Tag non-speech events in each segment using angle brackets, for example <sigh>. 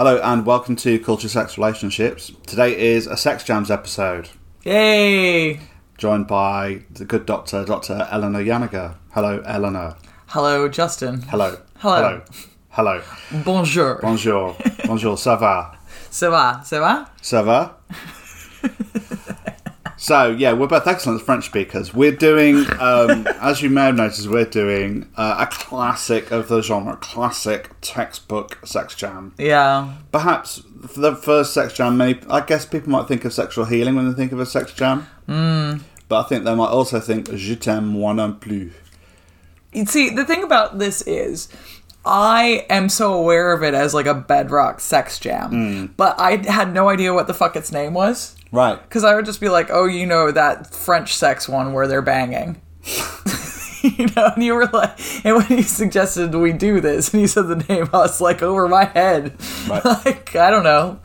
Hello and welcome to Culture Sex Relationships. Today is a Sex Jams episode, Yay! joined by the good doctor, Dr. Eleanor Janega. Hello, Eleanor. Hello, Justin. Hello. Hello. Hello. Bonjour. Bonjour. Bonjour. Ça va? <laughs> Ça va? Ça va? Ça va? <laughs> so, yeah, we're both excellent French speakers. We're doing, um, <laughs> as you may have noticed, we're doing uh, a classic of the genre, classic textbook sex jam. Yeah. Perhaps for the first sex jam, many, I guess people might think of sexual healing when they think of a sex jam. Mm. But I think they might also think Je t'aime moi non plus. You See, the thing about this is, I am so aware of it as like a bedrock sex jam, but I had no idea what the fuck its name was. Right. Because I would just be like, oh, you know, that French sex one where they're banging. <laughs> you know, and you were like, and when you suggested we do this, and you said the name, I was like, over my head. Right. <laughs> like, I don't know.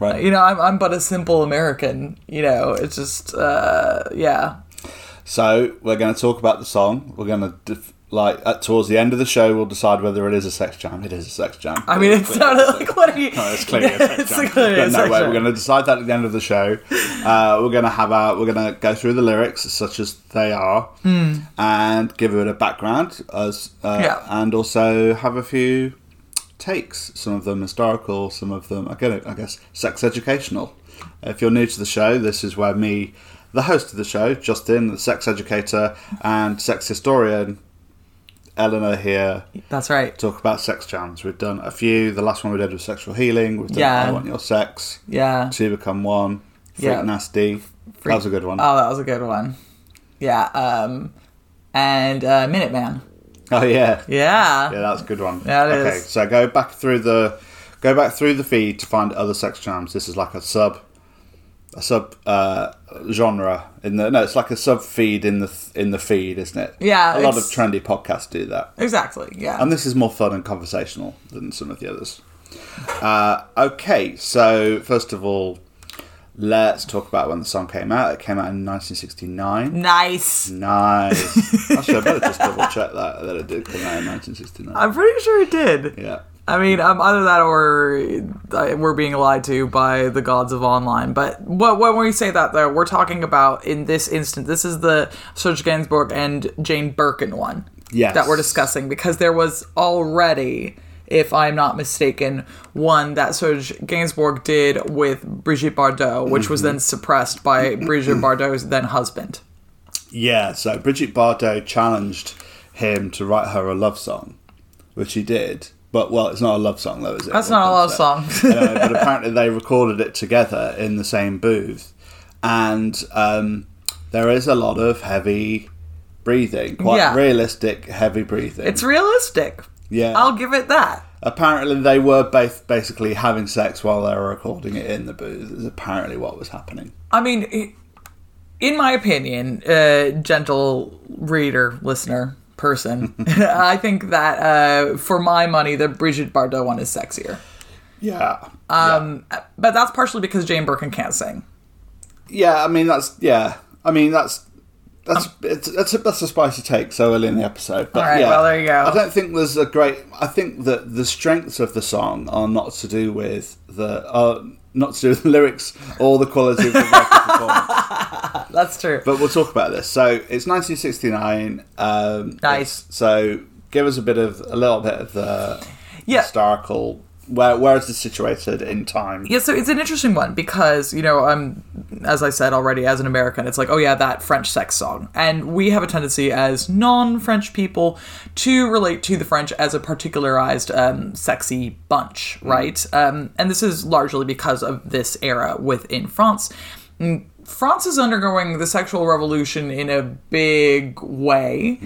Right. You know, I'm, I'm but a simple American. You know, it's just, uh, yeah. So we're going to talk about the song. We're going to def- like at, towards the end of the show, we'll decide whether it is a sex jam. It is a sex jam. I mean, it's not like, what are you? No, it's clearly a <laughs> sex jam. clearly a But no, jam. we're going to decide that at the end of the show. Uh, we're going to have our, we're going to go through the lyrics such as they are, and give it a background as, uh. Yeah. and also have a few takes. Some of them historical, some of them again, I guess, sex educational. If you're new to the show, this is where me, the host of the show, Justin, the sex educator and sex historian, Eleanor here, That's right. talk about sex jams. We've done a few. The last one we did was sexual healing. We've done Yeah. I Want Your Sex, Yeah. Two Become One, Freak Yeah. Nasty. That was a good one. Oh, that was a good one. Yeah. Um, and uh, Minuteman. oh yeah. Yeah. Yeah, that's a good one. Yeah, it okay, is. so go back through the go back through the feed to find other sex jams. This is like a sub a sub uh, genre in the no, it's like a sub feed in the in the feed, isn't it? Yeah, a lot of trendy podcasts do that. Exactly. Yeah. And this is more fun and conversational than some of the others. Uh, okay, so first of all, let's talk about when the song came out. It came out in 1969. nice. Nice. <laughs> Actually, I better just double check that that it did come out in 1969. I'm pretty sure it did. yeah. I mean, um, either that or uh, we're being lied to by the gods of online. But what, when we say that, though, we're talking about in this instance, this is the Serge Gainsbourg and Jane Birkin one Yes. that we're discussing because there was already, if I'm not mistaken, one that Serge Gainsbourg did with Brigitte Bardot, which was then suppressed by Brigitte Bardot's then husband. Yeah, so Brigitte Bardot challenged him to write her a love song, which he did. But, well, it's not a love song, though, is it? That's not a love song. <laughs> uh, but apparently they recorded it together in the same booth, and um, there is a lot of heavy breathing, quite Yeah. realistic heavy breathing. it's realistic. yeah. I'll give it that. apparently they were both basically having sex while they were recording it in the booth. Is apparently what was happening. I mean, in my opinion, uh, gentle reader, listener, person, <laughs> <laughs> I think that uh, for my money, the Brigitte Bardot one is sexier. Yeah. Um, But that's partially because Jane Birkin can't sing. yeah. I mean that's yeah. I mean that's. That's it's, that's a, that's a spicy take so early in the episode, but All right, yeah, well, there you go. I don't think there's a great. I think that the strengths of the song are not to do with the uh, not to do with the lyrics or the quality of the vocal <laughs> performance. That's true. But we'll talk about this. So it's 1969. Um, Nice. it's- So give us a bit of a little bit of the Yeah. historical. Where where is this situated in time? Yeah, so it's an interesting one because you know, um, as I said already, as an American, it's like, oh yeah, that French sex song, and we have a tendency as non-French people to relate to the French as a particularized, um, sexy bunch, right? Um, and this is largely because of this era within France. Mm, France is undergoing the sexual revolution in a big way,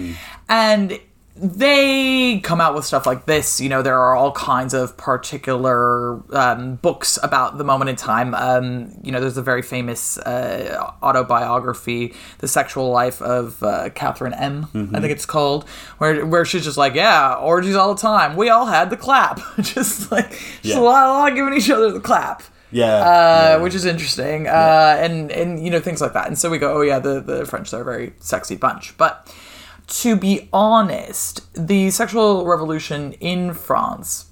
and they come out with stuff like this. You know, there are all kinds of particular um, books about the moment in time. Um, you know, there's a very famous uh, autobiography, "The Sexual Life of uh, Catherine M." I think it's called, where where she's just like, yeah, orgies all the time. We all had the clap, <laughs> just like just Yeah. a, lot, a lot of giving each other the clap Yeah. uh, which is interesting, uh, and and you know things like that. And so we go, oh yeah, the the French are a very sexy bunch. But to be honest, the sexual revolution in France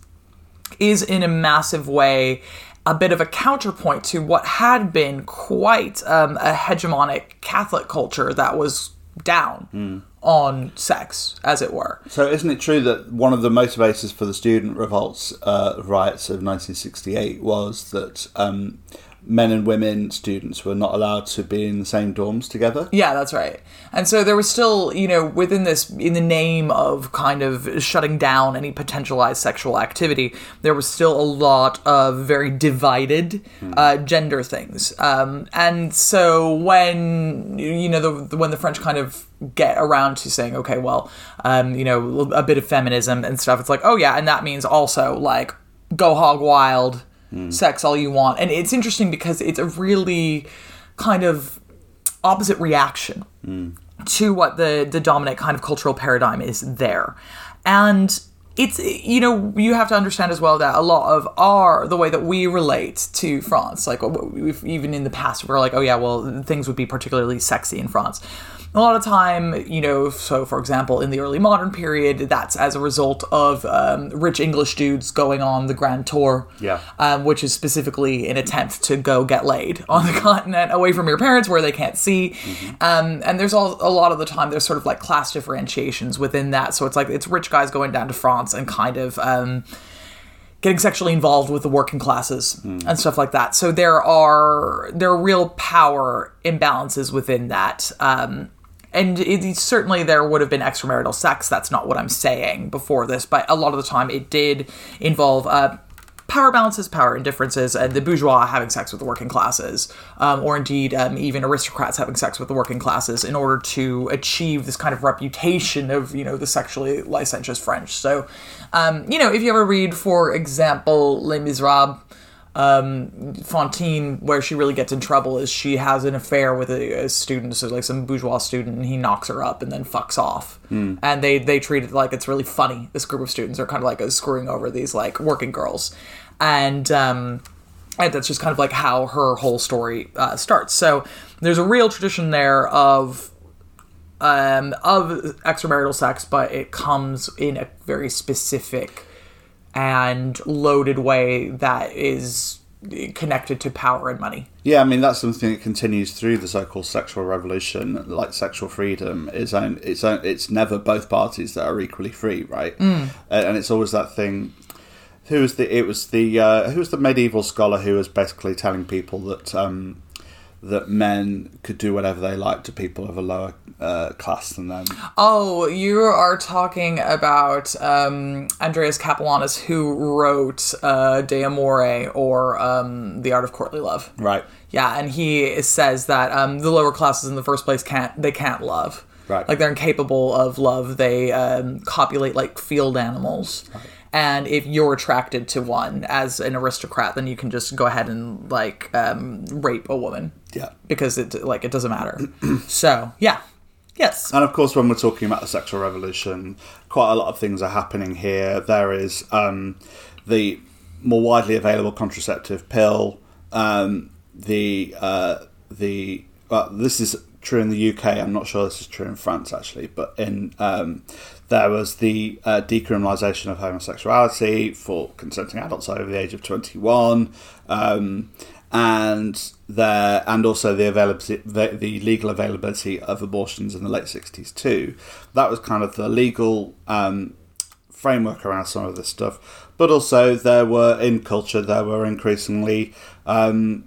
is in a massive way a bit of a counterpoint to what had been quite um, a hegemonic Catholic culture that was down on sex, as it were. So, isn't it true that one of the motivators for the student revolts uh, riots of 1968 was that um, men and women students were not allowed to be in the same dorms together? Yeah, that's right. And so there was still, you know, within this, in the name of kind of shutting down any potentialized sexual activity, there was still a lot of very divided uh, gender things. Um, and so when, you know, the, when the French kind of get around to saying, okay, well, um, you know, a bit of feminism and stuff, it's like, oh yeah, and that means also like go hog wild, Hmm. sex all you want. And it's interesting because it's a really kind of opposite reaction hmm. to what the the dominant kind of cultural paradigm is there. And it's you know you have to understand as well that a lot of our the way that we relate to France like even in the past we're like oh yeah well things would be particularly sexy in France a lot of time you know so for example in the early modern period that's as a result of um, rich english dudes going on the grand tour Yeah. um, which is specifically an attempt to go get laid on the <laughs> continent away from your parents where they can't see. Um, and there's all, a lot of the time there's sort of like class differentiations within that. So it's like it's rich guys going down to France and kind of. Um, getting sexually involved with the working classes and stuff like that. So there are there are real power imbalances within that. Um, and it, certainly there would have been extramarital sex. That's not what I'm saying before this, but a lot of the time it did involve uh, power balances, power indifferences, and the bourgeois having sex with the working classes, um, or indeed um, even aristocrats having sex with the working classes in order to achieve this kind of reputation of you know the sexually licentious French. So, um, you know, if you ever read, for example, Les Miserables. Um, Fantine, where she really gets in trouble, is she has an affair with a, a student, so like some bourgeois student, and he knocks her up and then fucks off. And they they treat it like it's really funny. This group of students are kind of like screwing over these like working girls, and um, and that's just kind of like how her whole story uh, starts. So there's a real tradition there of um, of extramarital sex, but it comes in a very specific and loaded way that is connected to power and money. Yeah, I mean that's something that continues through the so-called sexual revolution, like sexual freedom. Is own, it's own, it's never both parties that are equally free, right? Mm. and it's always that thing. Who was the? It was the uh, who was the medieval scholar who was basically telling people that um, that men could do whatever they like to people of a lower uh, class than them. Oh, you are talking about um, Andreas Capellanus, who wrote uh, De Amore or um, The Art of Courtly Love. Right. Yeah, and he says that um, the lower classes in the first place can't they can't love. Right. Like they're incapable of love. They um, copulate like field animals. And if you're attracted to one as an aristocrat, then you can just go ahead and like um, rape a woman Yeah. because it like it doesn't matter. <clears throat> so yeah, yes, And of course, when we're talking about the sexual revolution, quite a lot of things are happening here. There is um, the more widely available contraceptive pill. Um, the uh, the well, this is true in the UK. I'm not sure this is true in France actually, but in um, there was the uh, decriminalisation of homosexuality for consenting adults over the age of 21. Um, and there and also the availability the, the legal availability of abortions in the late 60s too that was kind of the legal um, framework around some of this stuff but also there were in culture there were increasingly um,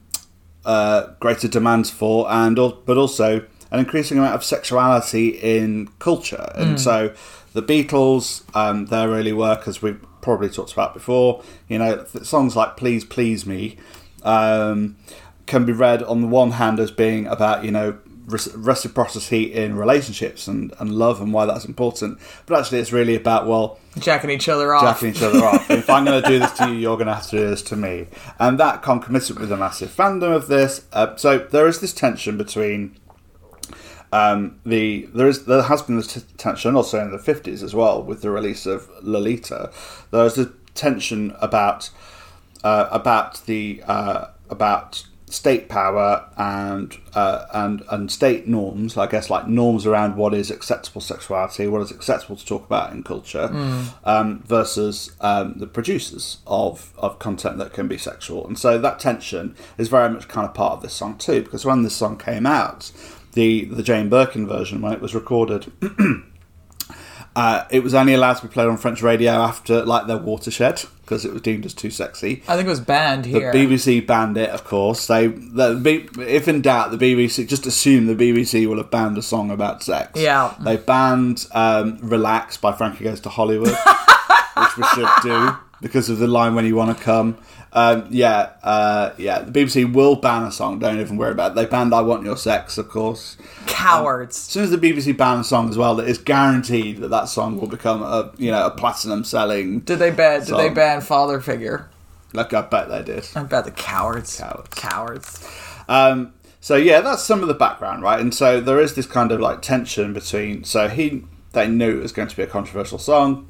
uh, greater demands for and but also an increasing amount of sexuality in culture. And so the Beatles um, their early work as we've probably talked about before you know th- songs like please please me um, can be read on the one hand as being about you know reciprocity in relationships and, and love and why that's important. But actually it's really about well jacking each other off. jacking each other off. If i'm going to do this to you you're going to have to do this to me. And that concomitant with a massive fandom of this uh, so there is this tension between um, the there is there has been this t- tension also in the 50s as well with the release of Lolita. There was a tension about uh, about the uh, about state power and uh, and and state norms. I guess like norms around what is acceptable sexuality, what is acceptable to talk about in culture, um, versus um, the producers of of content that can be sexual. And so that tension is very much kind of part of this song too, because when this song came out, the the Jane Birkin version when it was recorded. <clears throat> Uh, it was only allowed to be played on French radio after like their watershed because it was deemed as too sexy. I think it was banned here. The. BBC banned it, of course. They, the, if in doubt, the BBC just assume the BBC will have banned a song about sex. Yeah. they banned um, "Relax" by Frankie Goes to Hollywood, <laughs> which we should do because of the line "When you want to come." Um, yeah, uh, yeah. The BBC will ban a song. Don't even worry about it. They banned "I Want Your Sex," of course. Cowards. As soon as the BBC ban a song as well, it's guaranteed that that song will become a you know a platinum selling. Did they ban? Did they ban father figure? Like I bet they did. I bet the cowards. Cowards. Cowards. Um, so yeah, that's some of the background, right? And so there is this kind of like tension between. So he they knew it was going to be a controversial song.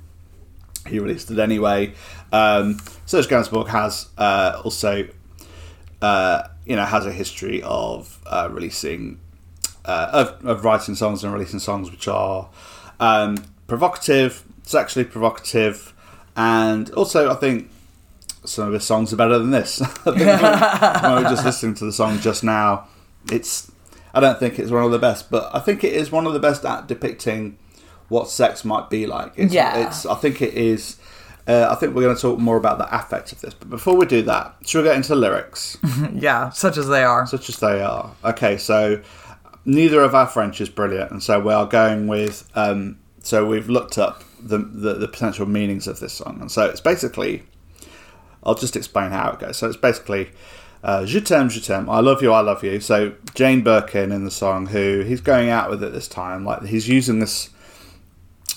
He released it anyway. Um, Serge Gainsbourg has uh, also, uh, you know, has a history of uh, releasing, uh, of, of writing songs and releasing songs which are um, provocative, sexually provocative, and also I think some of his songs are better than this. <laughs> I think when we were just listening to the song just now, it's I don't think it's one of the best, but I think it is one of the best at depicting what sex might be like. It's, Yeah. it's I think it is. Uh, I think we're going to talk more about the affect of this, but before we do that, should we get into lyrics, <laughs> Yeah, such as they are. such as they are? Okay, so neither of our French is brilliant, and so we are going with. Um, so we've looked up the, the the potential meanings of this song, and so it's basically I'll just explain how it goes. So it's basically uh, Je t'aime, je t'aime, I love you, I love you. So Jane Birkin in the song, who he's going out with at this time, like he's using this.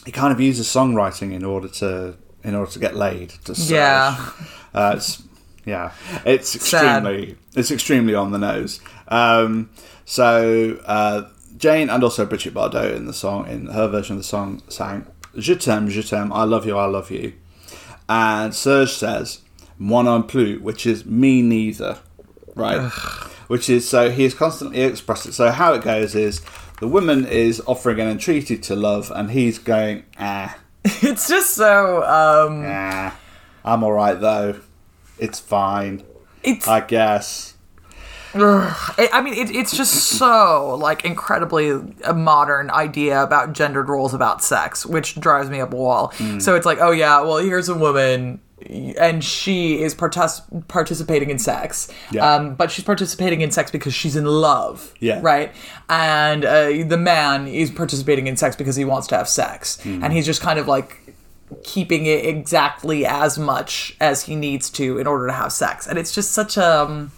He kind of uses songwriting in order to in order to get laid. To. Yeah. uh, it's yeah, it's Sad. extremely it's extremely on the nose. Um, so uh, Jane and also Brigitte Bardot in the song in her version of the song sang Je t'aime, je t'aime, I love you, I love you. And Serge says, Moi non plus, which is me neither. Right? Which is so he is constantly expressing. So how it goes is the woman is offering an entreaty to love, and he's going, ah, <laughs> It's just so. um ah, I'm alright though. It's fine, It's. I guess. I mean, it, it's just so like incredibly a modern idea about gendered roles about sex, which drives me up a wall. Hmm. So it's like, oh yeah, well here's a woman, and she is partic- participating in sex, Yeah. um, but she's participating in sex because she's in love, Yeah. right? And uh, the man is participating in sex because he wants to have sex, Hmm. and he's just kind of like keeping it exactly as much as he needs to in order to have sex, and it's just such a. Um,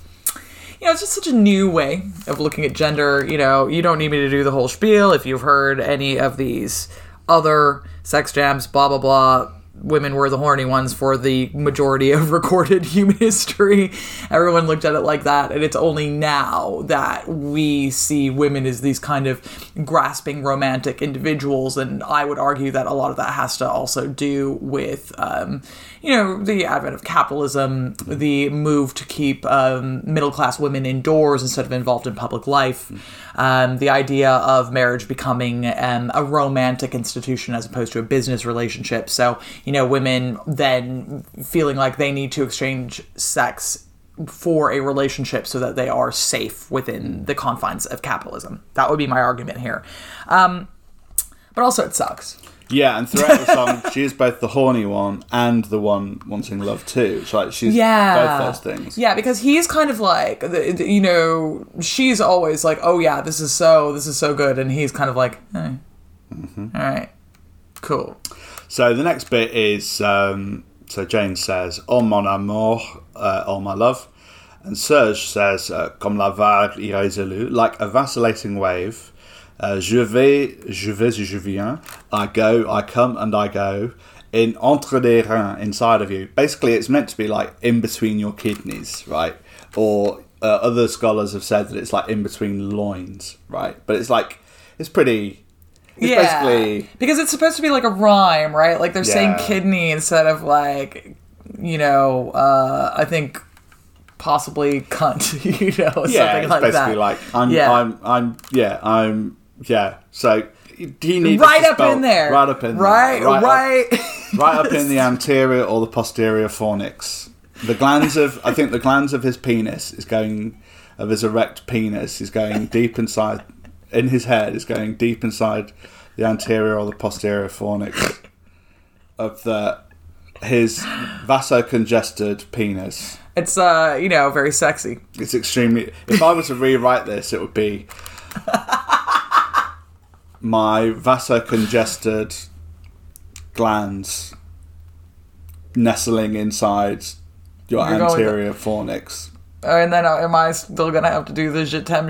you know, it's just such a new way of looking at gender. You know, you don't need me to do the whole spiel. If you've heard any of these other sex jams, blah, blah, blah, women were the horny ones for the majority of <laughs> recorded human history. Everyone looked at it like that. And it's only now that we see women as these kind of grasping romantic individuals. And I would argue that a lot of that has to also do with, um, you know, the advent of capitalism, the move to keep um, middle class women indoors instead of involved in public life, um, the idea of marriage becoming um, a romantic institution as opposed to a business relationship. So, you know, women then feeling like they need to exchange sex for a relationship so that they are safe within the confines of capitalism. That would be my argument here. Um, but also, it sucks. Yeah, and throughout the song, <laughs> she is both the horny one and the one wanting love too. It's like she's yeah. both those things. Yeah, because he's kind of like, you know, she's always like, oh yeah, this is so, this is so good, and he's kind of like, eh. Mm-hmm. All right, cool. So the next bit is um, so Jane says, "Oh mon amour, uh, oh my love," and Serge says, uh, "Comme la vague irrésolue, like a vacillating wave." Uh, je vais, je vais, je viens. I go, I come, and I go. In entre des reins, inside of you. Basically, it's meant to be like in between your kidneys, right? Or uh, other scholars have said that it's like in between loins, right? But it's like it's pretty. It's yeah, basically because it's supposed to be like a rhyme, right? Like they're saying kidney instead of like, you know, uh, I think possibly cunt, <laughs> you know, yeah, something it's like basically that. like I'm, Yeah. I'm, I'm, yeah, I'm, yeah. So do you need right up in there, right up in there. right, up- right, <laughs> right up in the anterior or the posterior fornix. The glands of, I think the glands of his penis is going, of his erect penis is going deep inside, in his head is going deep inside the anterior or the posterior fornix of the his vasocongested penis. It's uh, you know, very sexy. It's extremely. If I were to rewrite this, it would be my vasocongested glands nestling inside your You're going anterior fornix. Oh, and then uh, am I still gonna have to do the je t'aime,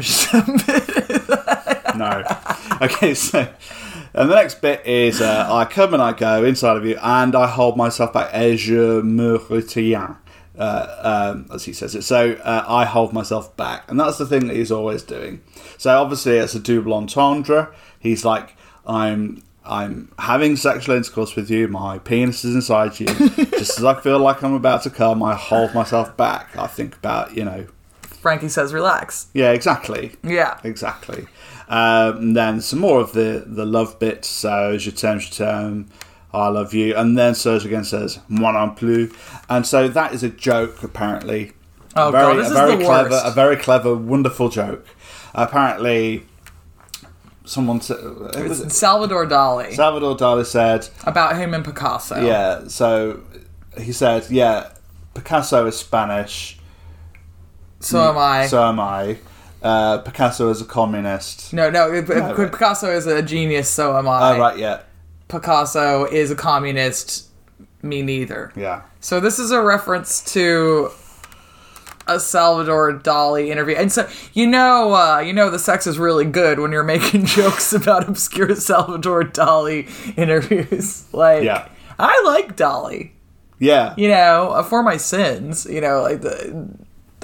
bit? No. okay, so. And the next bit is uh, I come and I go inside of you, and I hold myself back. Et je me retiens, uh, um, as he says it. So uh, I hold myself back, and that's the thing that he's always doing. So obviously it's a double entendre. He's like, I'm. I'm having sexual intercourse with you. My penis is inside you. <laughs> Just as I feel like I'm about to come, I hold myself back. I think about, you know, Frankie says, "Relax." yeah, exactly. Yeah. Exactly. Um, then some more of the, the love bits. So, je t'aime, je t'aime, I love you. And then Serge again says, moi non plus. And so that is a joke, apparently. Oh, a very, God, this a is very the clever, worst. a very clever, wonderful joke. Apparently, someone said, was? Salvador Dali Salvador Dali said, about him and Picasso. yeah, so he said, yeah, Picasso is Spanish, So am I. so am I. Uh, Picasso is a communist. no, no. No. Picasso is a genius. So am I. Oh, right, yeah, Picasso is a communist. Me neither. yeah. So this is a reference to a Salvador Dali interview, and so you know, uh, you know, the sex is really good when you're <laughs> making jokes about obscure Salvador Dali interviews. <laughs> Like, Yeah. I like Dali. Yeah. You know, uh, for my sins. You know, like the.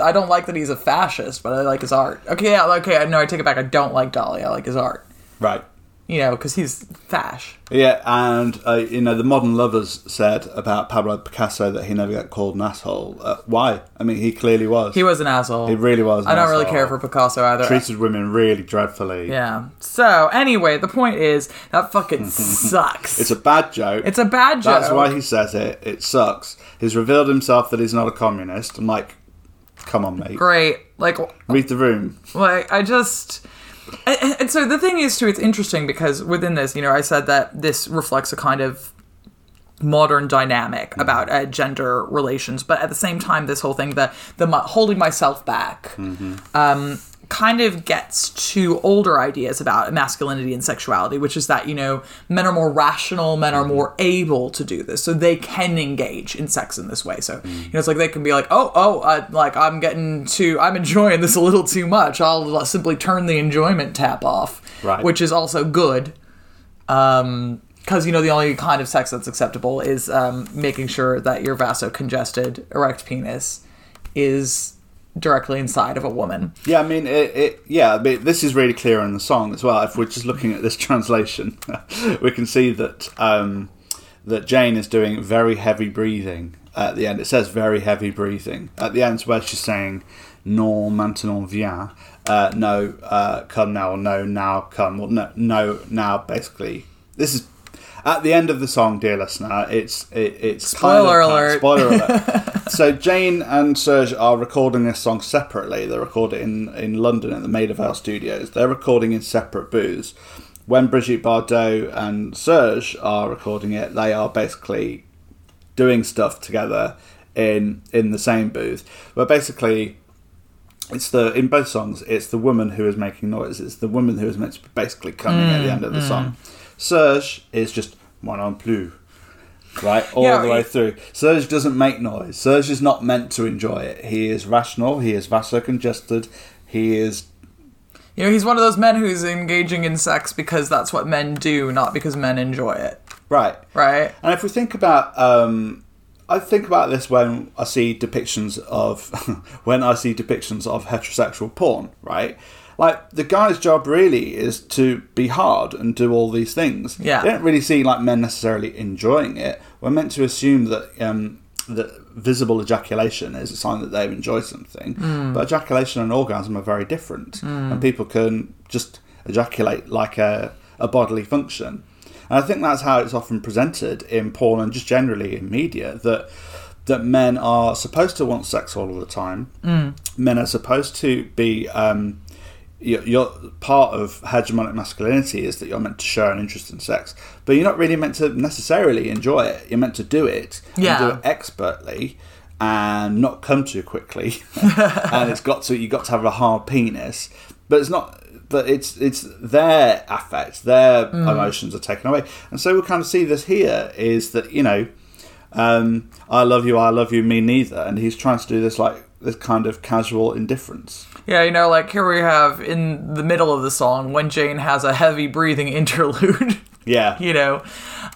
I don't like that he's a fascist, but I like his art. Okay, yeah, okay, no, I take it back. I don't like Dali. I like his art. Right. You know, because he's fash. Yeah, and uh, you know the modern lovers said about Pablo Picasso that he never got called an asshole. Uh, why? I mean, he clearly was. He was an asshole. He really was. an I don't really care for Picasso either. Treated women really dreadfully. Yeah. So anyway, the point is that fucking <laughs> sucks. It's a bad joke. It's a bad joke. That's why he says it. It sucks. He's revealed himself that he's not a communist. I'm like, come on, mate. great. Like, Read the room. like I just. And, and so the thing is, too, it's interesting because within this, you know, I said that this reflects a kind of modern dynamic about uh, gender relations, but at the same time, this whole thing, the the holding myself back, um, kind of gets to older ideas about masculinity and sexuality, which is that you know men are more rational, men are more able to do this, so they can engage in sex in this way. So you know, it's like they can be like, oh, oh, uh, like I'm getting too, I'm enjoying this a little too much. I'll uh, simply turn the enjoyment tap off, Right. which is also good um because you know the only kind of sex that's acceptable is um, making sure that your vasocongested erect penis is directly inside of a woman. Yeah, I mean, it, it. Yeah, I mean, this is really clear in the song as well. If we're just looking at this <laughs> translation, <laughs> we can see that um, that Jane is doing very heavy breathing at the end. It says very heavy breathing at the end, where she's saying "Non maintenant viens," uh, no, uh, come now, or no, now come, or no, no, now. Basically, this is. At the end of the song, dear listener, it's it, it's Spoiler kind of- alert. <laughs> Spoiler alert. <laughs> so Jane and Serge are recording this song separately. They record it in, in London at the Maida Vale Studios. They're recording in separate booths. When Brigitte Bardot and Serge are recording it, they are basically doing stuff together in in the same booth. But basically, it's the in both songs, it's the woman who is making noise. It's the woman who is meant to be basically coming at the mm, end of the song. Mm. Serge is just moi non plus. Right, all Yeah, the way through. Serge doesn't make noise. Serge is not meant to enjoy it. He is rational. He is vasocongested. He is You know, he's one of those men who's engaging in sex because that's what men do, not because men enjoy it. right. Right? And if we think about, um, I think about this when I see depictions of, <laughs> when I see depictions of heterosexual porn, right? Like the guy's job really is to be hard and do all these things. Yeah. We don't really see like men necessarily enjoying it. We're meant to assume that um, that visible ejaculation is a sign that they've enjoyed something, but ejaculation and orgasm are very different, and people can just ejaculate like a, a bodily function. And I think that's how it's often presented in porn and just generally in media that that men are supposed to want sex all of the time. Men are supposed to be um, you're, you're part of hegemonic masculinity is that you're meant to share an interest in sex, but you're not really meant to necessarily enjoy it. You're meant to do it Yeah. and do it expertly and not come too quickly. <laughs> and it's got to you got to have a hard penis, but it's not. But it's it's their affect, their emotions are taken away, and so we kind of see this here is that you know, um, I love you, I love you, me neither, and he's trying to do this like this kind of casual indifference. Yeah, you know, like here we have in the middle of the song when Jane has a heavy breathing <laughs> interlude. Yeah, <laughs> you know?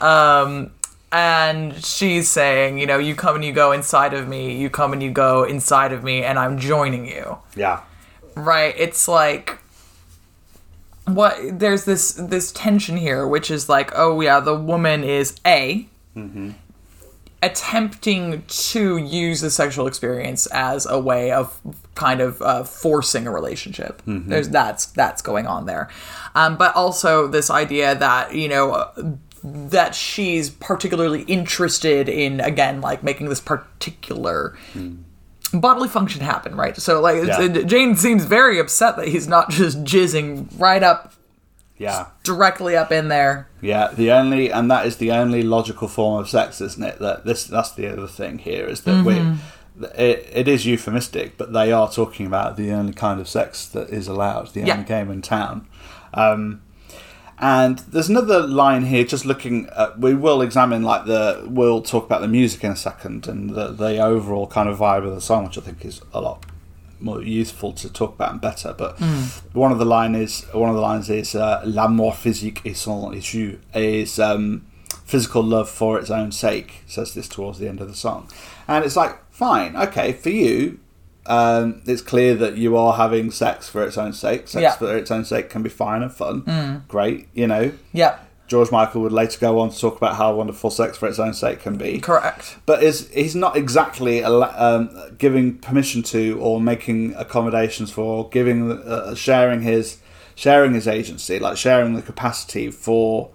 Um and she's saying you know you come and you go inside of me. You come and you go inside of me and i'm joining you. Yeah, right? It's like what there's this this tension here which is like oh yeah the woman is a attempting to use the sexual experience as a way of kind of uh, forcing a relationship. There's that's that's going on there. Um, but also this idea that you know that she's particularly interested in again like making this particular bodily function happen right? So like Yeah. jane seems very upset that he's not just jizzing right up yeah. directly up in there Yeah, the only and that is the only logical form of sex, isn't it? That this that's the other thing here is that we it, it is euphemistic, but they are talking about the only kind of sex that is allowed, the Yeah. only game in town. Um, and there's another line here. Just looking, at, we will examine like the we'll talk about the music in a second and the the overall kind of vibe of the song, which I think is a lot more useful to talk about and better. But one of the line is one of the lines is uh, l'amour physique et son issue is um, physical love for its own sake. Says this towards the end of the song, and it's like fine, okay, for you. Um, it's clear that you are having sex for its own sake. Sex Yeah. for its own sake can be fine and fun. Great, you know. yep George Michael would later go on to talk about how wonderful sex for its own sake can be correct but is he's not exactly um, giving permission to or making accommodations for giving uh, sharing his sharing his agency like sharing the capacity for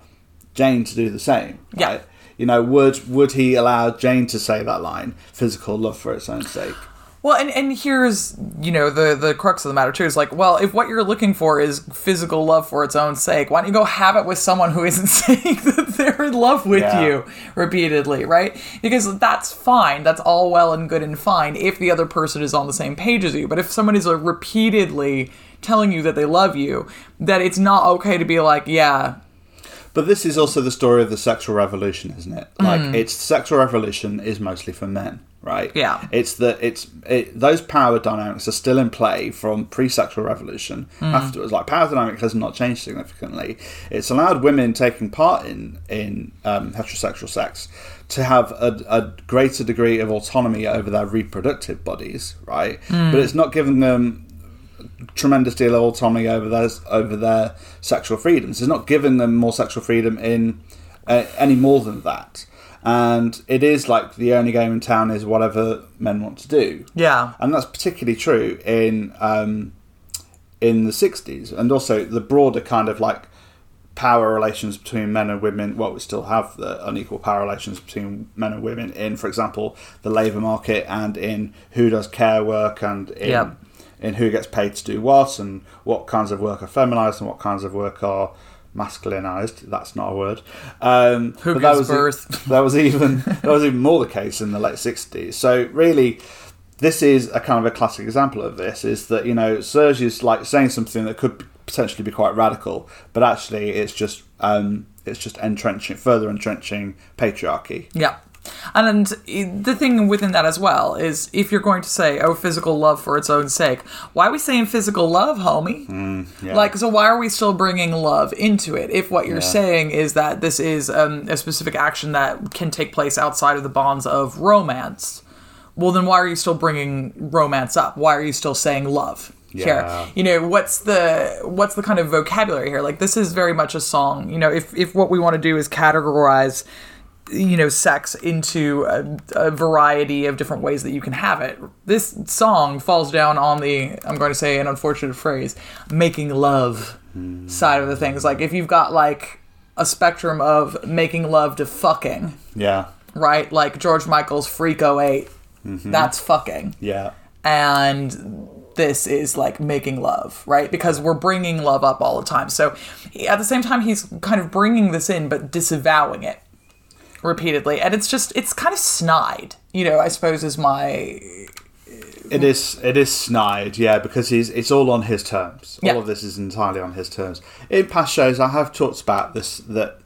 Jane to do the same Yeah. right? you know would would he allow Jane to say that line physical love for its own sake Well, and, and here's you know the the crux of the matter too is like, well, if what you're looking for is physical love for its own sake, why don't you go have it with someone who isn't <laughs> saying that they're in love with Yeah. you repeatedly, right? Because that's fine, that's all well and good and fine if the other person is on the same page as you. But if someone is uh, repeatedly telling you that they love you, that it's not okay to be like, yeah, But this is also the story of the sexual revolution, isn't it? Like, Mm. it's sexual revolution is mostly for men, right? Yeah. It's that it's it, those power dynamics are still in play from pre-sexual revolution Mm. afterwards. Like, power dynamic has not changed significantly. It's allowed women taking part in in um, heterosexual sex to have a, a greater degree of autonomy over their reproductive bodies, right? Mm. But it's not giving them tremendous deal of autonomy over their over their sexual freedoms. It's not giving them more sexual freedom in uh, any more than that. And it is like the only game in town is whatever men want to do, yeah, and that's particularly true in um, in the '60s, and also the broader kind of like power relations between men and women. Well, we still have the unequal power relations between men and women in, for example, the labour market and in who does care work and in Yep. in who gets paid to do what and what kinds of work are feminised and what kinds of work are masculinized. That's not a word. Um, Who but that gives was birth? <laughs> that was even that was even more the case in the late sixties. So really, this is a kind of a classic example of this. Is that you know Serge is like saying something that could potentially be quite radical, but actually it's just um, it's just entrenching further entrenching patriarchy. Yeah. And the thing within that as well is if you're going to say, oh, physical love for its own sake, why are we saying physical love, homie? yeah. Like, so why are we still bringing love into it if what you're Yeah. saying is that this is um, a specific action that can take place outside of the bonds of romance? Well, then why are you still bringing romance up? Why are you still saying love? Yeah. Here, you know what's the what's the kind of vocabulary here? Like this is very much a song. You know, if if what we want to do is categorize you know sex into a, a variety of different ways that you can have it. This song falls down on the I'm going to say an unfortunate phrase, making love side of the things. Like if you've got like a spectrum of making love to fucking, Yeah. right? Like George Michael's Freak 8, Mm-hmm. that's fucking Yeah. and this is like making love, right? Because we're bringing love up all the time. So at the same time, he's kind of bringing this in, but disavowing it repeatedly. And it's just, it's kind of snide, you know, I suppose is my. It is it is snide, yeah, because he's it's all on his terms. Yeah. All of this is entirely on his terms. In past shows, I have talked about this that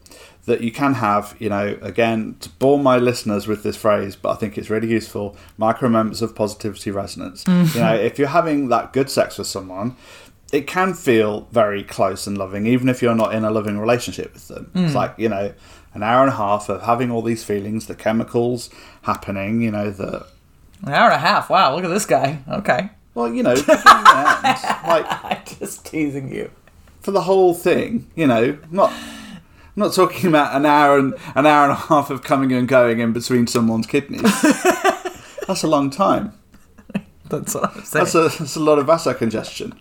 that you can have, you know, again to bore my listeners with this phrase, but I think it's really useful. Micro moments of positivity resonance. Mm-hmm. You know, if you're having that good sex with someone, it can feel very close and loving, even if you're not in a loving relationship with them. It's mm. like you know, an hour and a half of having all these feelings, the chemicals happening, you know, the An hour and a half. Wow, look at this guy. Okay. well, you know, <laughs> end, like <laughs> I'm just teasing you. for the whole thing, you know, not I'm not talking about an hour and an hour and a half of coming and going in between someone's kidneys. <laughs> That's a long time. That's what I'm saying. That's a that's a lot of vasocongestion.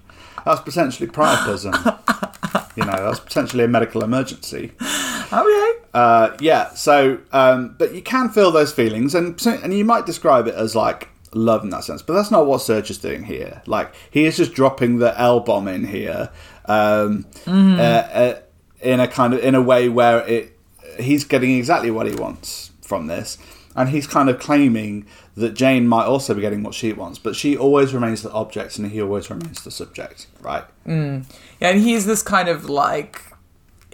That's potentially priapism. you know, that's potentially a medical emergency. Okay. Uh, yeah. So, um, but you can feel those feelings, and and you might describe it as like love in that sense, but that's not what Serge is doing here. Like he is just dropping the L bomb in here, um, uh, uh, in a kind of in a way where it he's getting exactly what he wants from this, and he's kind of claiming that Jane might also be getting what she wants, but she always remains the object, and he always remains the subject, right? Yeah, and he's this kind of like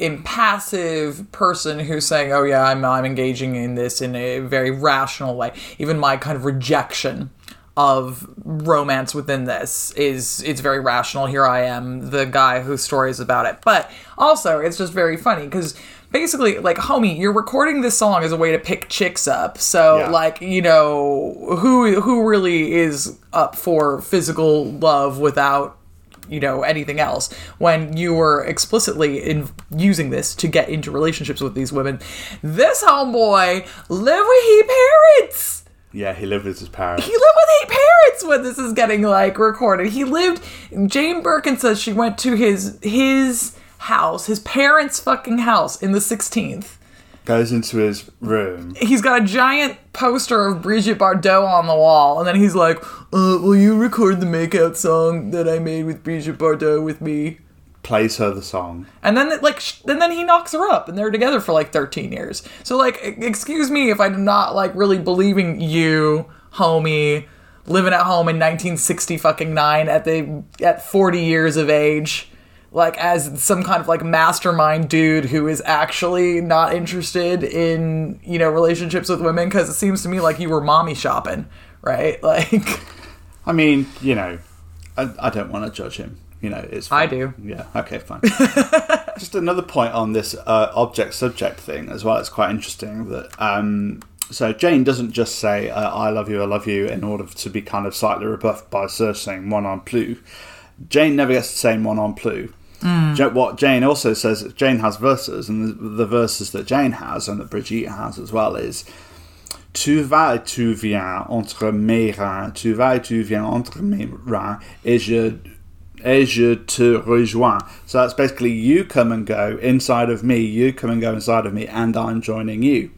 impassive person who's saying, "Oh yeah, I'm I'm engaging in this in a very rational way." Even my kind of rejection of romance within this is it's very rational. Here I am, the guy whose story is about it. But also, it's just very funny because basically, like, homie, you're recording this song as a way to pick chicks up. So, Yeah. like, you know, who who really is up for physical love without you know anything else when you were explicitly in using this to get into relationships with these women this homeboy live with he parents! Yeah, he lived with his parents. he lived with his parents when this is getting like recorded. He lived jane birkin says she went to his his house his parents fucking house in the 16th Goes into his room. he's got a giant poster of Brigitte Bardot on the wall, and then he's like, uh, "Will you record the makeout song that I made with Brigitte Bardot with me?" plays her the song. And then, like, sh- and then he knocks her up, and they're together for like 13 years. So, like, excuse me if I'm not like really believing you, homie, living at home in 1960 fucking nine at the at 40 years of age, like as some kind of like mastermind dude who is actually not interested in you know relationships with women because it seems to me like you were mommy shopping, right? <laughs> Like, I mean, you know, I, I don't want to judge him. You know, it's. I do. Yeah. Okay. Fine. <laughs> Just another point on this uh, object-subject thing as well. It's quite interesting that. Um, so Jane doesn't just say uh, "I love you, I love you" in order to be kind of slightly rebuffed by Serge saying "moi non plus." Jane never gets to say "moi non plus." Mm. Ja- What Jane also says, Jane has verses, and the, the verses that Jane has and that Brigitte has as well is Tu vas et tu viens entre mes reins, tu vas et tu viens entre mes reins, et je, et je te rejoins. So that's basically you come and go inside of me, you come and go inside of me, and I'm joining you.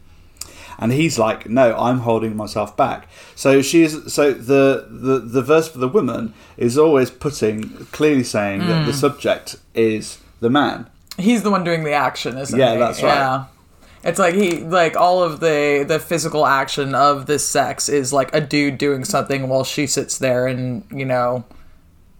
And he's like, no, I'm holding myself back. So she is. so the the the verse for the woman is always putting clearly saying that the mm. subject is the man. he's the one doing the action, isn't it? Yeah, he? that's right. Yeah. It's like he like all of the the physical action of this sex is like a dude doing something while she sits there and, you know,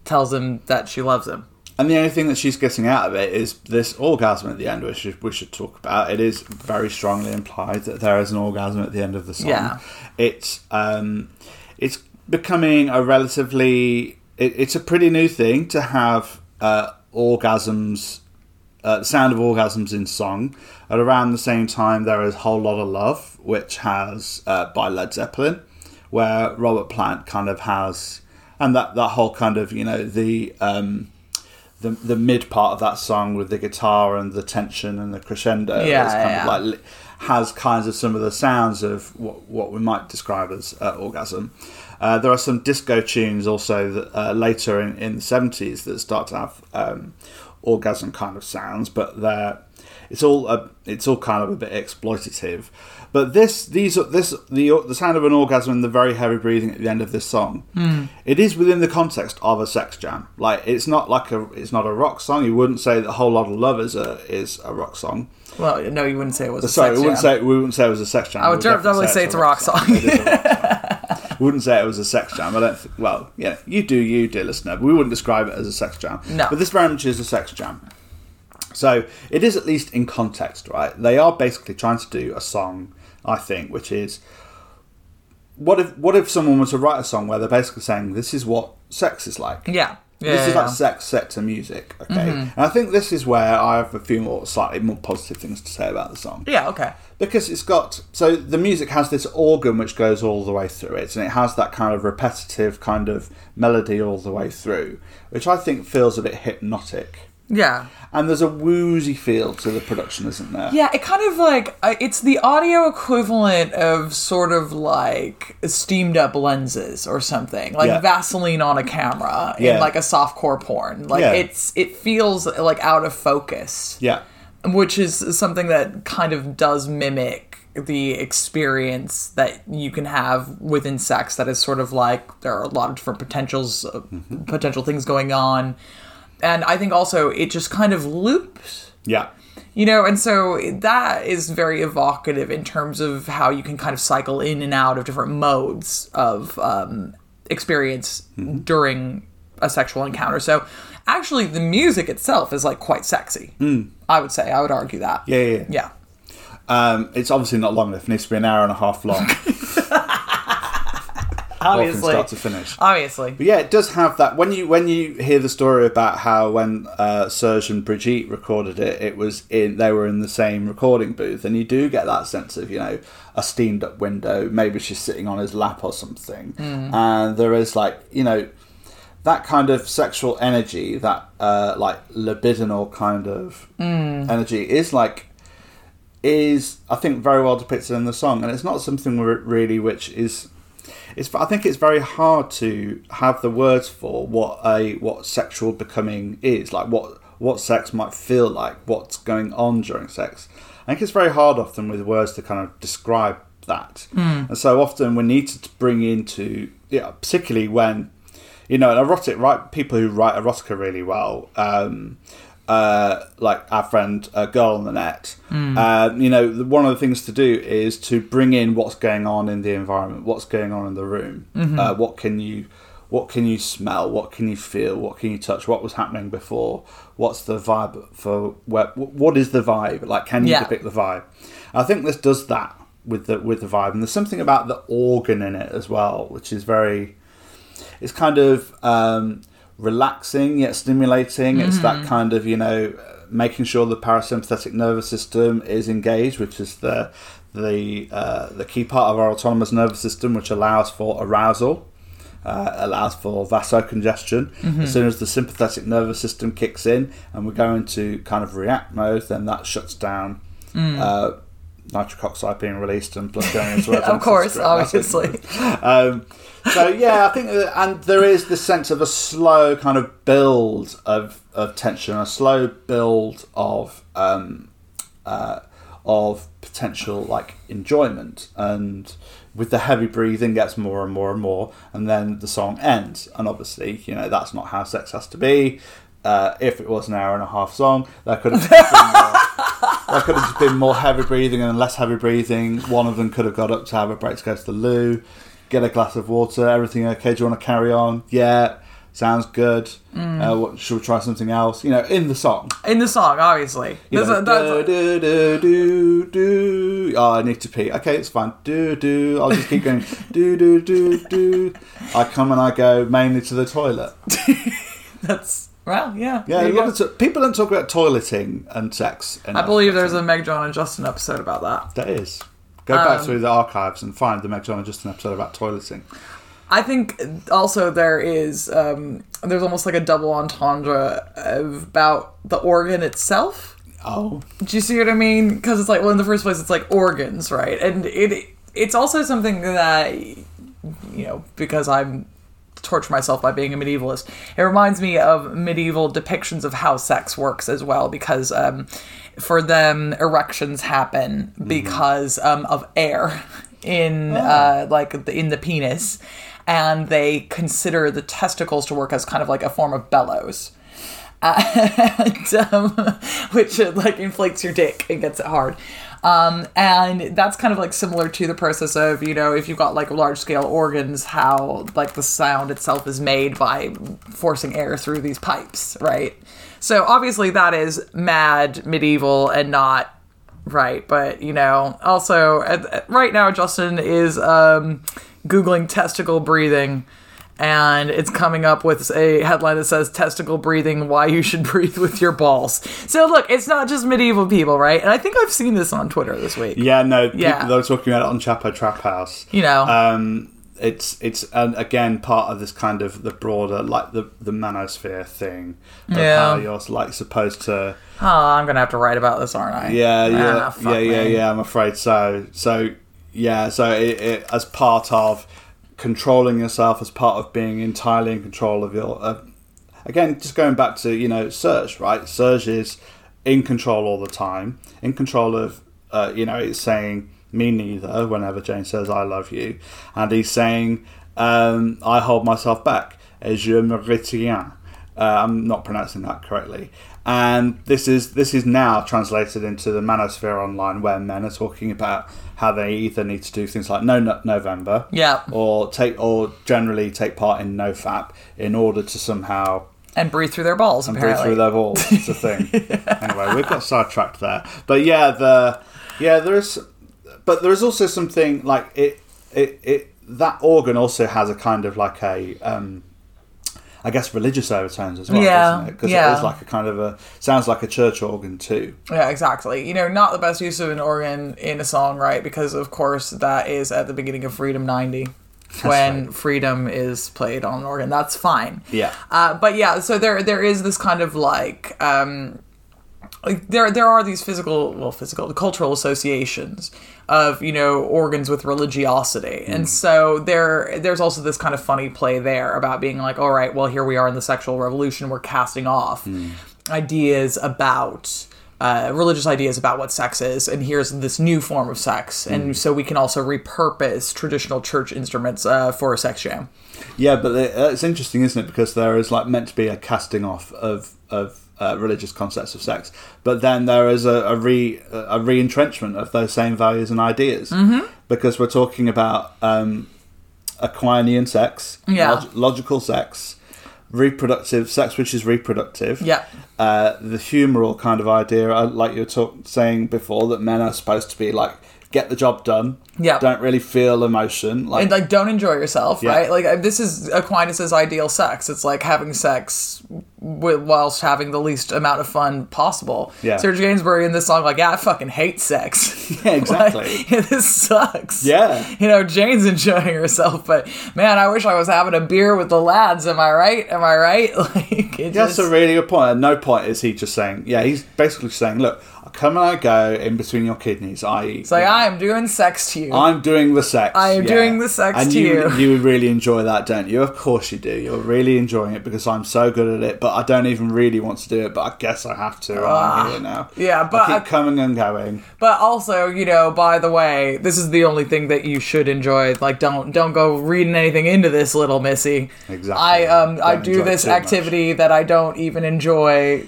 tells him that she loves him. And the only thing that she's getting out of it is this orgasm at the end, which we should talk about. It is very strongly implied that there is an orgasm at the end of the song. Yeah. It's um, it's becoming a relatively. It, it's a pretty new thing to have uh, orgasms, uh, sound of orgasms in song. At around the same time, there is "Whole Lot of Love," which has uh, by Led Zeppelin, where Robert Plant kind of has, and that that whole kind of you know the. Um, the, the mid part of that song with the guitar and the tension and the crescendo Yeah, yeah. of like has kinds of some of the sounds of what, what we might describe as uh, orgasm. Uh, there are some disco tunes also that uh, later in, in the 70s that start to have um, orgasm kind of sounds, but they're it's all a, it's all kind of a bit exploitative. But this these this the the sound of an orgasm and the very heavy breathing at the end of this song, hmm. it is within the context of a sex jam. Like it's not like a it's not a rock song. You wouldn't say that a whole lot of love is a is a rock song. Well, no, you wouldn't say it was. A Sorry, sex we wouldn't jam. say we wouldn't say it was a sex jam. I We would definitely say it's a rock song. It a rock song. we wouldn't say it was a sex jam. I don't. Think, well, yeah, you do, you dear listener. But we wouldn't describe it as a sex jam. No. but this very much is a sex jam. So it is at least in context, right? They are basically trying to do a song, I think, which is what if what if someone was to write a song where they're basically saying this is what sex is like. Yeah. Yeah. This is yeah, like sex set to music, okay? Mm-hmm. And I think this is where I have a few more slightly more positive things to say about the song Yeah, okay. because it's got so the music has this organ which goes all the way through it, and it has that kind of repetitive kind of melody all the way through, which I think feels a bit hypnotic. Yeah. And there's a woozy feel to the production, isn't there? Yeah, it kind of like uh, it's the audio equivalent of sort of like steamed up lenses or something, like Yeah. Vaseline on a camera Yeah. in like a softcore porn. Like Yeah. it's it feels like out of focus, Yeah. which is something that kind of does mimic the experience that you can have within sex. That is sort of like there are a lot of different potentials, uh, potential things going on, and I think also it just kind of loops. Yeah. you know and so that is very evocative in terms of how you can kind of cycle in and out of different modes of um, experience during a sexual encounter. So actually the music itself is like quite sexy i would say. I would argue that. Yeah, yeah, yeah. yeah. Um, it's obviously not long enough. It needs to be an hour and a half long, <laughs> both from obviously start to finish. obviously But yeah, it does have that. When you when you hear the story about how when uh, Serge and Brigitte recorded it, it was in they were in the same recording booth, and you do get that sense of you know a steamed up window. Maybe she's sitting on his lap or something, and there is like you know that kind of sexual energy, that uh, like libidinal kind of energy is like is I think very well depicted in the song, and it's not something really which is. It's, I think it's very hard to have the words for what a what sexual becoming is like what what sex might feel like what's going on during sex. I think it's very hard often with words to kind of describe that. And so often we need to bring into yeah particularly when you know, an erotic right people who write erotica really well, um, uh, like our friend uh, Girl on the Net. Uh, you know, the, one of the things to do is to bring in what's going on in the environment, what's going on in the room, uh, what can you. What can you smell? What can you feel? What can you touch? What was happening before? What's the vibe for? Where, what is the vibe? Like, can you Yeah. depict the vibe? I think this does that with the with the vibe, and there's something about the organ in it as well, which is very it's kind of um, relaxing yet stimulating. It's that kind of you know making sure the parasympathetic nervous system is engaged, which is the the uh, the key part of our autonomous nervous system, which allows for arousal. Uh, allows for vasocongestion. As soon as the sympathetic nervous system kicks in and we go into kind of react mode, then that shuts down uh, nitric oxide being released and blood going into <laughs> of course <laughs> obviously. <laughs> Um, so yeah, I think, and there is this sense of a slow kind of build of, of tension, a slow build of um, uh, of potential like enjoyment, and with the heavy breathing gets more and more and more, and then the song ends, and obviously you know that's not how sex has to be. Uh, if it was an hour and a half song, that could have been more, there could have just been more heavy breathing and less heavy breathing. One of them could have got up to have a break to go to the loo, get a glass of water. Everything okay? Do you want to carry on? Yeah, sounds good. Uh, what, should we try something else? You know, in the song. in the song obviously You know, a- do, do, do, do. Oh, I need to pee. Okay, it's fine. Do do. I'll just keep going. do do do do. I come and I go mainly to the toilet. <laughs> that's well yeah Yeah, there you a lot go. of people don't talk about toileting and sex. i believe there's a meg john and justin episode about that There is. Go back Um, through the archives and find the Meg John and Justin episode about toileting. I think also there is um, there's almost like a double entendre about the organ itself. Oh, Do you see what I mean? Because it's like, well, in the first place, it's like organs, right? And it it's also something that you know because I'm torture myself by being a medievalist. It reminds me of medieval depictions of how sex works as well, because um, for them erections happen because um, of air in uh, like the, in the penis, and they consider the testicles to work as kind of like a form of bellows <laughs> and um, <laughs> which like inflates your dick and gets it hard. Um, and that's kind of like similar to the process of you know if you've got like large scale organs, how like the sound itself is made by forcing air through these pipes, right? So obviously that is mad medieval and not right, but you know also right now Justin is um, googling testicle breathing and it's coming up with a headline that says testicle breathing why you should <laughs> breathe with your balls so look it's not just medieval people right and i think i've seen this on twitter this week yeah, no. People, Yeah. they were talking about it on Chapo Trap House. you know Um, it's it's and again part of this kind of the broader like the the manosphere thing. Of Yeah. How you're like supposed to. oh i'm gonna have to write about this aren't i Yeah, yeah, Ah, yeah, yeah, yeah. I'm afraid so. So yeah, so it, it as part of controlling yourself, as part of being entirely in control of your. Uh, again, just going back to you know Serge, right? Serge is in control all the time, in control of uh, you know it's saying me neither whenever Jane says I love you, and he's saying um, I hold myself back. Et je me retiens. Uh, I'm not pronouncing that correctly. And this is this is now translated into the manosphere online, where men are talking about how they either need to do things like no, no November, Yeah. or take or generally take part in no fap in order to somehow and breathe through their balls breathe apparently through their balls. It's a <laughs> thing. Anyway, we've got sidetracked there, but yeah, the yeah there is, but there is also something like it it it that organ also has a kind of like a. Um, I guess religious overtones as well, Yeah, doesn't it? Because yeah. it is like a kind of a sounds like a church organ too. Yeah, exactly. You know, not the best use of an organ in a song, right? Because of course that is at the beginning of Freedom 90 when right. freedom is played on an organ. That's fine. Yeah. Uh, but yeah, so there there is this kind of like um like there there are these physical well physical the cultural associations of you know organs with religiosity. And so there there's also this kind of funny play there about being like all right well here we are in the sexual revolution we're casting off ideas about uh, religious ideas about what sex is, and here's this new form of sex, and so we can also repurpose traditional church instruments uh, for a sex jam. Yeah, but uh, it's interesting, isn't it? Because there is like meant to be a casting off of of uh, religious concepts of sex, but then there is a, a re a re entrenchment of those same values and ideas. Mm-hmm. Because we're talking about um, Aquinian sex, Yeah. log- logical sex, reproductive sex, which is reproductive. Yeah. Uh, the humoral kind of idea, like you were talk- saying before, that men are supposed to be like get the job done. Yeah. Don't really feel emotion. Like And like, don't enjoy yourself, Yeah. right? Like, this is Aquinas's ideal sex. It's like having sex whilst having the least amount of fun possible. Yeah. Serge Gainsbourg in this song, like, yeah, I fucking hate sex. <laughs> Yeah, exactly. <laughs> Like, yeah, <laughs> this sucks. Yeah. You know, Jane's enjoying herself, but man, I wish I was having a beer with the lads. Am I right? Am I right? Like, That's just, a really good point. At no point is he just saying, yeah, he's basically saying, look, I come and I go in between your kidneys, i.e., it's like, I am doing sex to you. I'm doing the sex. I am yeah. doing the sex and to you. You really enjoy that, don't you? Of course you do. You're really enjoying it because I'm so good at it, but I don't even really want to do it, but I guess I have to. I'm here now. Ah. yeah, but I I- keep coming and going. But also, you know, by the way, this is the only thing that you should enjoy. Like, don't don't go reading anything into this, little missy. Exactly. I um I do this too much. activity that I don't even enjoy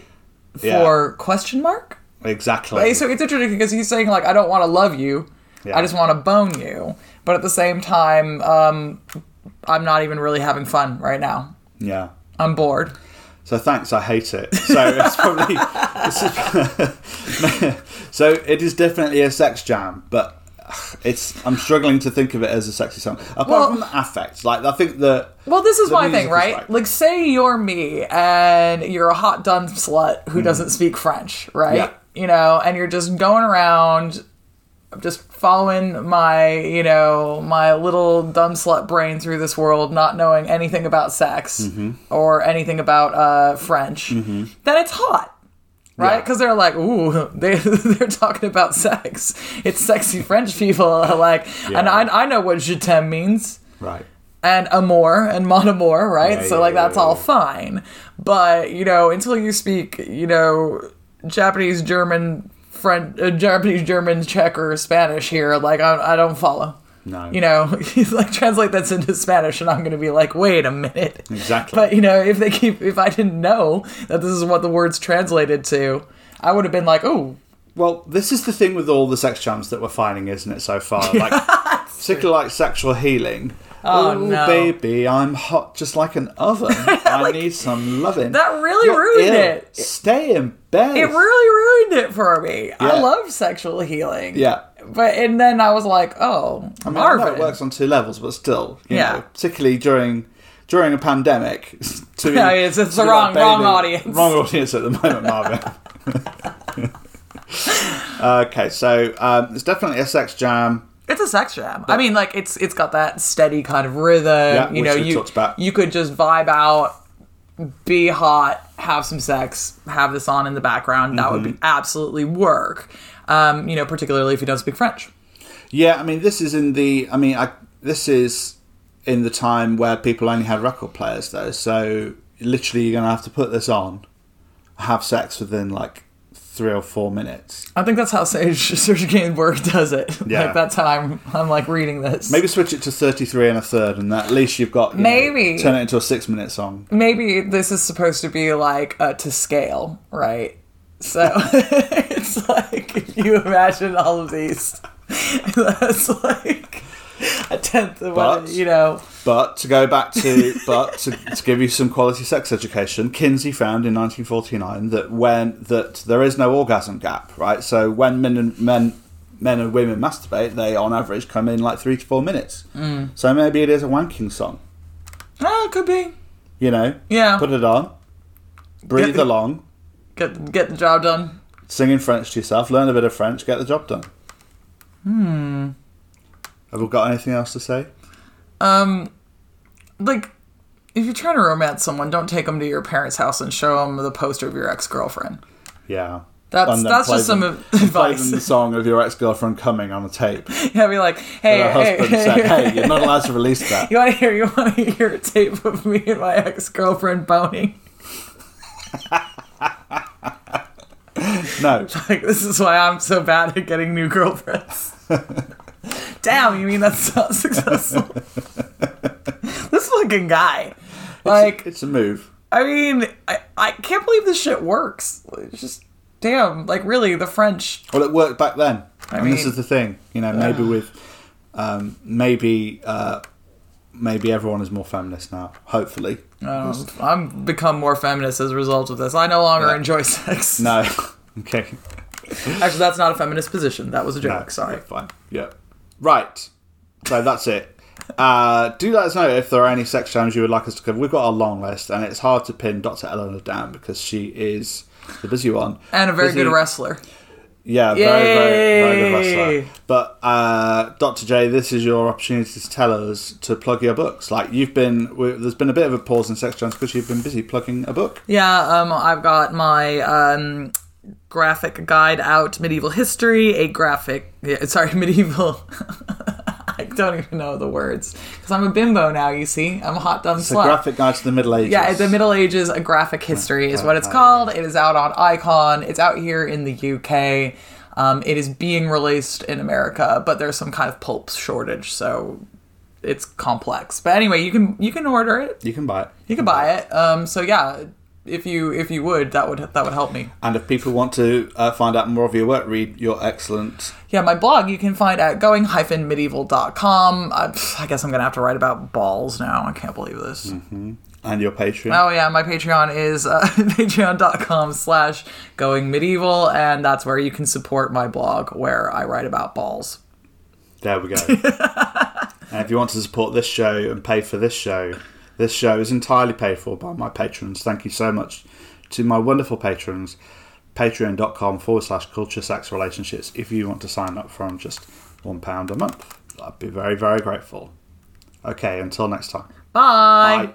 for question mark. Exactly. So it's interesting because he's saying like I don't want to love you, Yeah. I just want to bone you. But at the same time, um, I'm not even really having fun right now. yeah. I'm bored. So thanks, I hate it. So it's probably <laughs> is, <laughs> so it is definitely a sex jam, but it's I'm struggling to think of it as a sexy song. Apart Well- from the affect, like I think that Well, this is my thing, right? right. Like, say you're me and you're a hot dumb slut who doesn't speak French, right? Yeah. You know, and you're just going around, just following my, you know, my little dumb slut brain through this world, not knowing anything about sex Mm-hmm. or anything about uh, French. Then it's hot. right? Yeah. Because they're like, ooh, <laughs> they <laughs> they're talking about sex. It's sexy French people, <laughs> like, and I I know what je t'aime means. Right. and amour and mon amour, right? Yeah, so yeah, like yeah, that's yeah, all yeah. fine. But you know, until you speak, you know, Japanese, German, French, uh, Japanese, German, Czech, or Spanish here, like I, I don't follow. No. You know, <laughs> he's like translate that into Spanish, and I'm going to be like, wait a minute. Exactly. But you know, if they keep, if I didn't know that this is what the words translated to, I would have been like, oh, Well, this is the thing with all the sex jams that we're finding, isn't it, so far? <laughs> Like, particularly like sexual healing. Oh, Ooh, no. baby, I'm hot just like an oven. <laughs> I need some loving. That really You're ruined ill. it. Stay in bed. it really ruined it for me. I love sexual healing. Yeah. But and then I was like, oh, I mean, I know Marvin. it works on two levels, but still, Yeah. know, particularly during during a pandemic. <laughs> <laughs> To Yeah, it's- it's to the wrong- like wrong audience. Wrong audience at the moment, Marvin. okay, so um, it's definitely a sex jam. It's a sex jam. I mean, like it's it's got that steady kind of rhythm. Yeah, you know, you you could just vibe out, be hot, have some sex, have this on in the background. That would Mm-hmm. be absolutely work. Um, you know, particularly if you don't speak French. Yeah, I mean, this is in the. I mean, I, this is in the time where people only had record players, though. So literally, you're gonna have to put this on, have sex within like three or four minutes. I think that's how Sage <laughs> Serge Gainsbourg does it. Yeah. like that's how I'm I'm like reading this. Maybe switch it to 33 and a third, and at least you've got. you know, Maybe. turn it into a six minute song. maybe this is supposed to be like uh, to scale, right? So <laughs> <laughs> it's like if you imagine all of these, that's like <laughs> a tenth of what you know. But to go back to, but to, to give you some quality sex education, Kinsey found in 1949 that when that there is no orgasm gap, right? So when men and men men and women masturbate, they on average come in like three to four minutes. Mm. So maybe it is a wanking song, Oh, it could be. you know? Yeah. Put it on, breathe the- along, Get get the job done. sing in French to yourself, learn a bit of French, get the job done. Hmm. Have we got anything else to say? Um, like if you're trying to romance someone, don't take them to your parents' house and show them the poster of your ex girlfriend. Yeah. That's that's just some <laughs> advice. Them the song of your ex girlfriend coming on a tape. <laughs> Yeah, be like, hey, Her hey, husband said, "Hey, you're not allowed to <laughs> release that." You want to hear? You want to hear a tape of me and my ex girlfriend boning? No, Like this is why I'm so bad at getting new girlfriends. Damn, you mean that's not <laughs> successful? this fucking guy. Like, it's a move. I mean, I, I can't believe this shit works. It's just damn. Like, really, the French. Well, it worked back then, I and this is the thing. You know, maybe with, um, maybe, uh, maybe everyone is more feminist now. Hopefully, Uh, I'm become more feminist as a result of this. I no longer Yeah. enjoy sex. no. <laughs> <laughs> okay, Actually, that's not a feminist position. That was a no, joke. Sorry. yeah, fine. Yeah, right. So that's it. Uh, do let us know if there are any sex jams you would like us to cover. We've got a long list, and it's hard to pin Dr. Eleanor down because she is the busy one And a very Busy- good wrestler. Yeah, very, very, very good wrestler. But uh, Dr. J, this is your opportunity to tell us to plug your books. Like you've been, we- there's been a bit of a pause in sex jams because you've been busy plugging a book. Yeah, um, I've got my um, graphic guide out, medieval history, a graphic, yeah, sorry, <laughs> medieval. I don't even know the words because I'm a bimbo now. You see, I'm a hot dumb It's a slut. graphic guide to the Middle Ages. yeah, the Middle Ages, a graphic history is what it's called. It is out on Icon. It's out here in the UK. Um, it is being released in America, but there's some kind of pulp shortage, so it's complex. But anyway, you can you can order it. You can buy it. You can buy it. Um, so yeah, if you if you would, that would that would help me. And if people want to uh, find out more of your work, read your excellent. Yeah, my blog you can find at going-medieval.com. I, I guess I'm gonna have to write about balls now. I can't believe this. And your Patreon. Oh yeah, my Patreon is uh, <laughs> patreon.com slash going medieval, and that's where you can support my blog where I write about balls. There we go. <laughs> and if you want to support this show and pay for this show, this show is entirely paid for by my patrons. Thank you so much to my wonderful patrons. Patreon.com forward slash culture sex relationships. If you want to sign up from just £1 a month, I'd be very, very grateful. Okay, until next time. Bye. Bye.